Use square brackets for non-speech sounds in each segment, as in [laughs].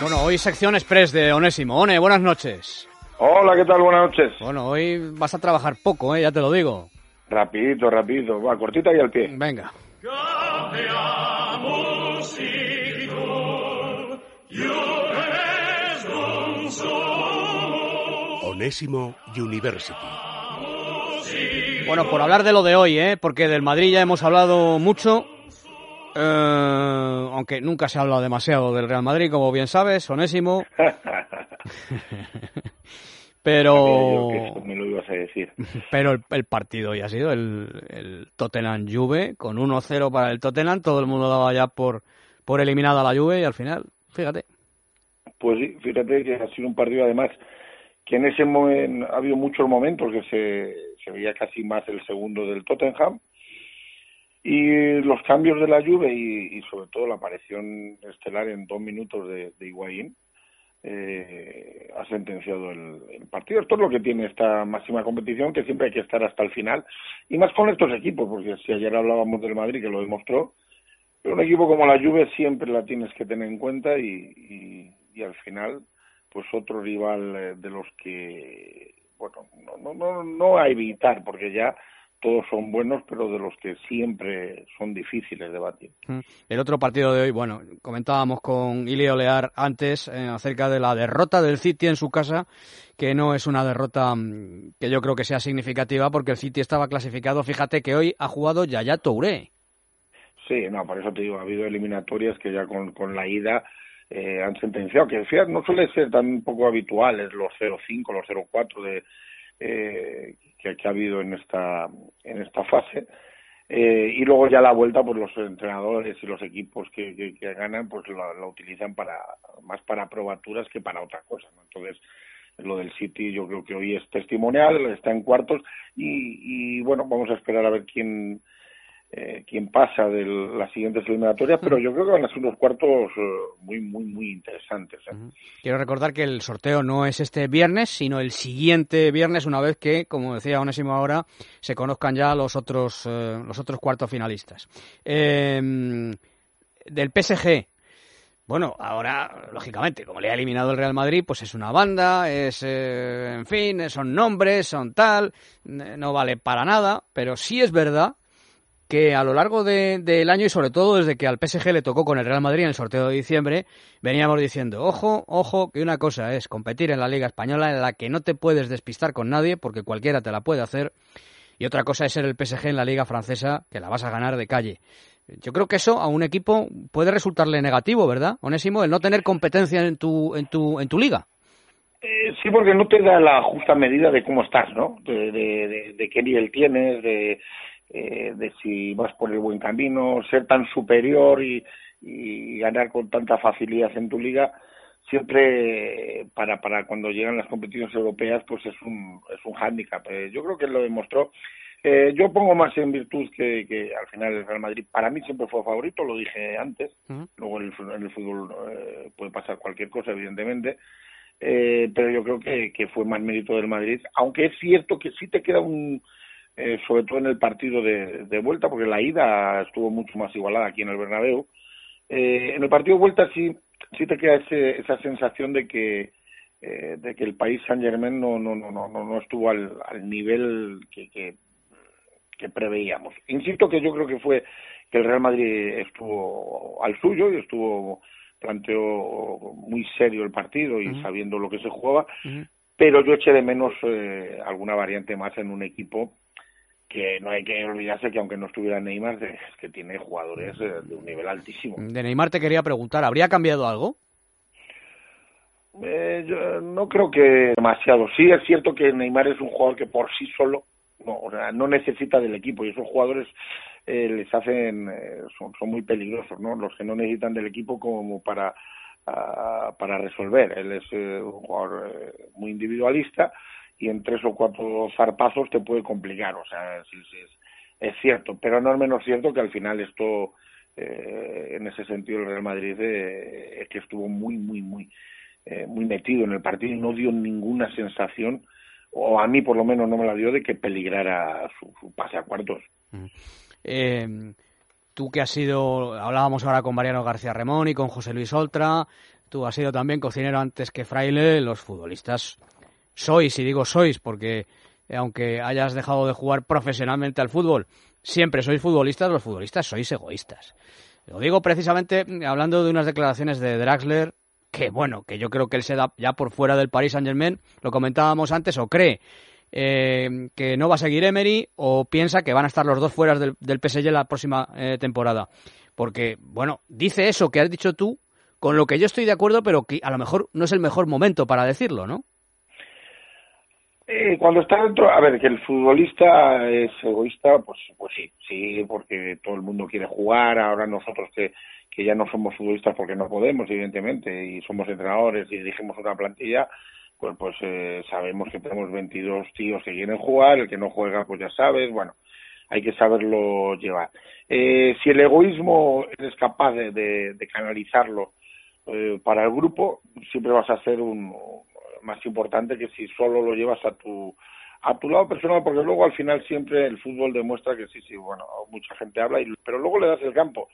Bueno, hoy sección express de Onésimo. One, buenas noches. Hola, ¿qué tal? Buenas noches. Bueno, hoy vas a trabajar poco, ¿eh? ya te lo digo. Rapidito, rapidito. Va, cortita y al pie. Venga. Onésimo University. Bueno, por hablar de lo de hoy, ¿eh? porque del Madrid ya hemos hablado mucho, eh, aunque nunca se ha hablado demasiado del Real Madrid, como bien sabes, Onésimo. [laughs] Pero. me lo ibas a decir. Pero el, partido hoy ha sido el, el Tottenham Juve, con 1-0 para el Tottenham. Todo el mundo daba ya por, por eliminada la Juve y al final, fíjate. Pues sí, fíjate que ha sido un partido además que en ese momento ha habido muchos momentos que se, se veía casi más el segundo del Tottenham y los cambios de la Juve y, sobre todo la aparición estelar en dos minutos de, de Higuaín eh, ha sentenciado el, partido. Esto es lo que tiene esta máxima competición, que siempre hay que estar hasta el final, y más con estos equipos, porque si ayer hablábamos del Madrid, que lo demostró, pero un equipo como la Juve siempre la tienes que tener en cuenta y, y, al final, pues otro rival eh, de los que, bueno, no, no, no, no a evitar, porque ya todos son buenos, pero de los que siempre son difíciles de batir. Mm. El otro partido de hoy, bueno, comentábamos con Ilio Lear antes eh, acerca de la derrota del City en su casa, que no es una derrota mm, que yo creo que sea significativa porque el City estaba clasificado. Fíjate que hoy ha jugado Yaya Touré. Sí, no, por eso te digo, ha habido eliminatorias que ya con, con la ida eh, han sentenciado, que no suele ser tan poco habituales los 0-5, los 0-4 de eh, que, ha habido en esta, en esta fase. Eh, y luego ya la vuelta, pues los entrenadores y los equipos que, que, ganan, pues la, utilizan para más para probaturas que para otra cosa. Entonces, lo del City yo creo que hoy es testimonial, está en cuartos y, y bueno, vamos a esperar a ver quién eh, quién pasa de las siguientes eliminatorias, pero yo creo que van a ser unos cuartos eh, muy, muy, muy interesantes. ¿eh? Quiero recordar que el sorteo no es este viernes, sino el siguiente viernes, una vez que, como decía Onésimo ahora, se conozcan ya los otros, los otros cuartos finalistas. Em, del PSG, bueno, ahora, lógicamente, como le ha eliminado el Real Madrid, pues es una banda, es, en fin, son nombres, son tal, no vale para nada, pero sí es verdad que a lo largo del año y sobre todo desde que al PSG le tocó con el Real Madrid en el sorteo de diciembre, veníamos diciendo, ojo, ojo, que una cosa es competir en la Liga Española en la que no te puedes despistar con nadie porque cualquiera te la puede hacer, y otra cosa es ser el PSG en la Liga Francesa que la vas a ganar de calle. Yo creo que eso a un equipo puede resultarle negativo, ¿verdad, Onésimo? El no tener competencia en tu, en tu, en tu liga. Eh, sí, porque no te da la justa medida de cómo estás, ¿no? De, de, de qué nivel tienes, de, eh, de si vas por el buen camino, ser tan superior y, ganar con tanta facilidad en tu liga, siempre para, para cuando llegan las competiciones europeas, pues es un, es un hándicap. Eh, yo creo que lo demostró. Eh, yo pongo más en virtud que, que al final el Real Madrid para mí siempre fue favorito, lo dije antes. Luego en el, fútbol puede pasar cualquier cosa, evidentemente. pero yo creo que, que fue más mérito del Madrid, aunque es cierto que sí te queda un, eh, sobre todo en el partido de, de, vuelta, porque la ida estuvo mucho más igualada aquí en el Bernabéu. Eh, en el partido de vuelta sí, sí te queda ese, esa sensación de que eh, de que el país Saint Germain no no no no no estuvo al, al nivel que, que, que preveíamos. Insisto que yo creo que fue que el Real Madrid estuvo al suyo y estuvo planteó muy serio el partido y sabiendo lo que se jugaba, pero yo eché de menos eh, alguna variante más en un equipo que no hay que olvidarse que aunque no estuviera Neymar, es que tiene jugadores eh, de un nivel altísimo. De Neymar te quería preguntar, ¿habría cambiado algo? Eh, yo no creo que demasiado. Sí es cierto que Neymar es un jugador que por sí solo no, o sea, no necesita del equipo y esos jugadores eh, les hacen eh, son, son muy peligrosos, ¿no? Los que no necesitan del equipo como para uh, para resolver. Él es eh, un jugador eh, muy individualista y en tres o cuatro zarpazos te puede complicar, o sea, sí, sí, es, cierto, pero no es menos cierto que al final esto, eh, en ese sentido, el Real Madrid eh, es que estuvo muy, muy, muy, eh, muy metido en el partido y no dio ninguna sensación, o a mí por lo menos no me la dio, de que peligrara su, pase a cuartos. Eh, tú que has sido, hablábamos ahora con Mariano García Remón y con José Luis Oltra, tú has sido también cocinero antes que fraile, los futbolistas sois, y digo sois porque aunque hayas dejado de jugar profesionalmente al fútbol, siempre sois futbolistas, los futbolistas sois egoístas. Lo digo precisamente hablando de unas declaraciones de Draxler que bueno, que yo creo que él se da ya por fuera del Paris Saint Germain, lo comentábamos antes, o cree eh, que no va a seguir Emery o piensa que van a estar los dos fuera del, del PSG la próxima eh, temporada. Porque, bueno, dice eso que has dicho tú, con lo que yo estoy de acuerdo, pero que a lo mejor no es el mejor momento para decirlo, ¿no? Eh, cuando está dentro, a ver, que el futbolista es egoísta, pues, pues sí, sí, porque todo el mundo quiere jugar, ahora nosotros que, que ya no somos futbolistas porque no podemos, evidentemente, y somos entrenadores y dirigimos una plantilla, pues, pues eh, sabemos que tenemos 22 tíos que quieren jugar, el que no juega, pues ya sabes, bueno, hay que saberlo llevar. Eh, si el egoísmo eres capaz de, de, canalizarlo eh, para el grupo, siempre vas a ser un, más importante que si solo lo llevas a tu a tu lado personal porque luego al final siempre el fútbol demuestra que sí sí bueno mucha gente habla y, pero luego le das el campo.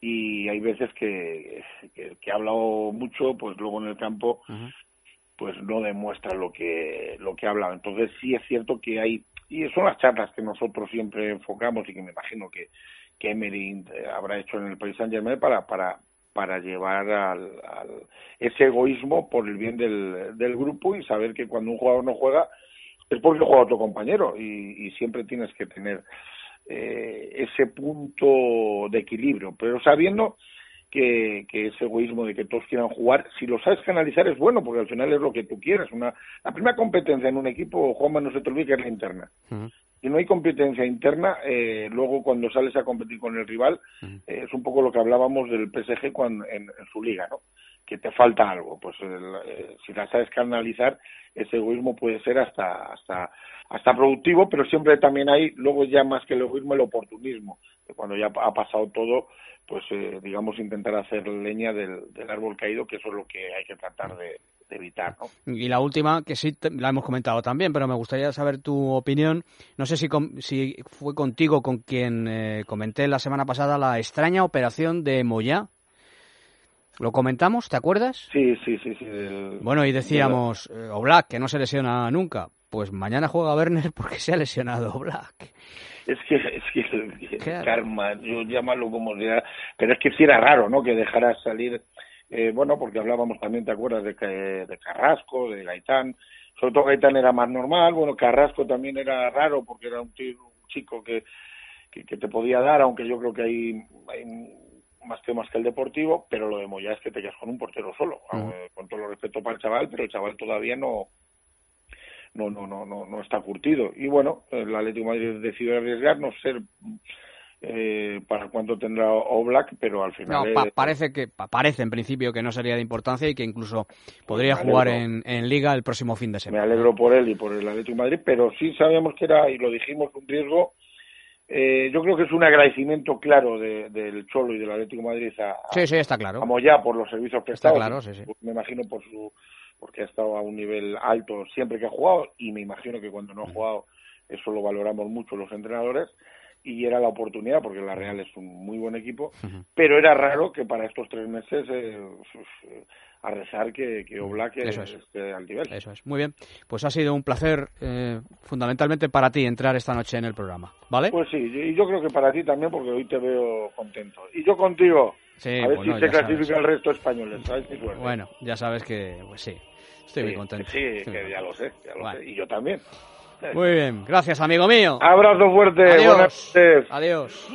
Y hay veces que que, que ha hablado mucho pues luego en el campo pues no demuestra lo que lo que ha hablado entonces sí es cierto que hay y son las charlas que nosotros siempre enfocamos y que me imagino que que Emery habrá hecho en el Paris Saint Germain para para para llevar al, ese egoísmo por el bien del, grupo y saber que cuando un jugador no juega es porque juega otro compañero y, y siempre tienes que tener eh, ese punto de equilibrio, pero sabiendo que, que ese egoísmo de que todos quieran jugar, si lo sabes canalizar es bueno, porque al final es lo que tú quieres. Una, la primera competencia en un equipo, Juanma, no se te olvide que es la interna. Si no hay competencia interna, eh, luego cuando sales a competir con el rival, eh, es un poco lo que hablábamos del PSG cuando, en, en su liga, ¿no? Que te falta algo. Pues el, eh, si la sabes canalizar, ese egoísmo puede ser hasta, hasta, hasta productivo, pero siempre también hay, luego ya más que el egoísmo, el oportunismo. Que cuando ya ha pasado todo, pues eh, digamos intentar hacer leña del, del árbol caído, que eso es lo que hay que tratar de evitar. ¿no? Y la última, que sí la hemos comentado también, pero me gustaría saber tu opinión. No sé si, si fue contigo con quien eh, comenté la semana pasada la extraña operación de Moya. ¿Lo comentamos? ¿Te acuerdas? Sí, sí, sí. sí el, bueno, y decíamos, eh, Oblak, que no se lesiona nunca. Pues mañana juega Werner porque se ha lesionado Oblak. Es que, es que, claro. karma, yo llámalo como sea, pero es que sí era raro, ¿no? Que dejara salir eh, bueno, porque hablábamos también, ¿te acuerdas? De, de Carrasco, de Gaitán, sobre todo Gaitán era más normal, bueno, Carrasco también era raro porque era un, tío, un chico que, que, que, te podía dar, aunque yo creo que hay, hay más temas que el deportivo, pero lo de Moya es que te quedas con un portero solo, uh -huh. con todo lo respeto para el chaval, pero el chaval todavía no, no, no, no, no, no está curtido. Y bueno, el Atlético Madrid decidió arriesgar, no ser eh, para cuánto tendrá Oblak, pero al final... No, pa parece que parece en principio que no sería de importancia y que incluso podría jugar en, en, Liga el próximo fin de semana. Me alegro por él y por el Atlético de Madrid, pero sí sabíamos que era, y lo dijimos, un riesgo. Eh, yo creo que es un agradecimiento claro de, del Cholo y del Atlético de Madrid a, sí, sí, está claro. a Moya por los servicios prestados. Está claro, sí, sí. Me imagino por su porque ha estado a un nivel alto siempre que ha jugado y me imagino que cuando no ha jugado eso lo valoramos mucho los entrenadores y era la oportunidad porque la Real es un muy buen equipo, uh -huh. pero era raro que para estos tres meses eh, a rezar que, que Oblak es. esté al nivel. Eso es. Muy bien. Pues ha sido un placer eh, fundamentalmente para ti entrar esta noche en el programa, ¿vale? Pues sí, y yo creo que para ti también porque hoy te veo contento. Y yo contigo. Sí, a ver bueno, si se clasifica el resto españoles, ¿sabes? Si bueno, ya sabes que, pues sí, estoy sí, muy contento. Sí, que ya lo sé, ya lo bueno. sé. Y yo también. Muy bien, gracias amigo mío. Abrazo fuerte, Adiós. buenas noches. Adiós.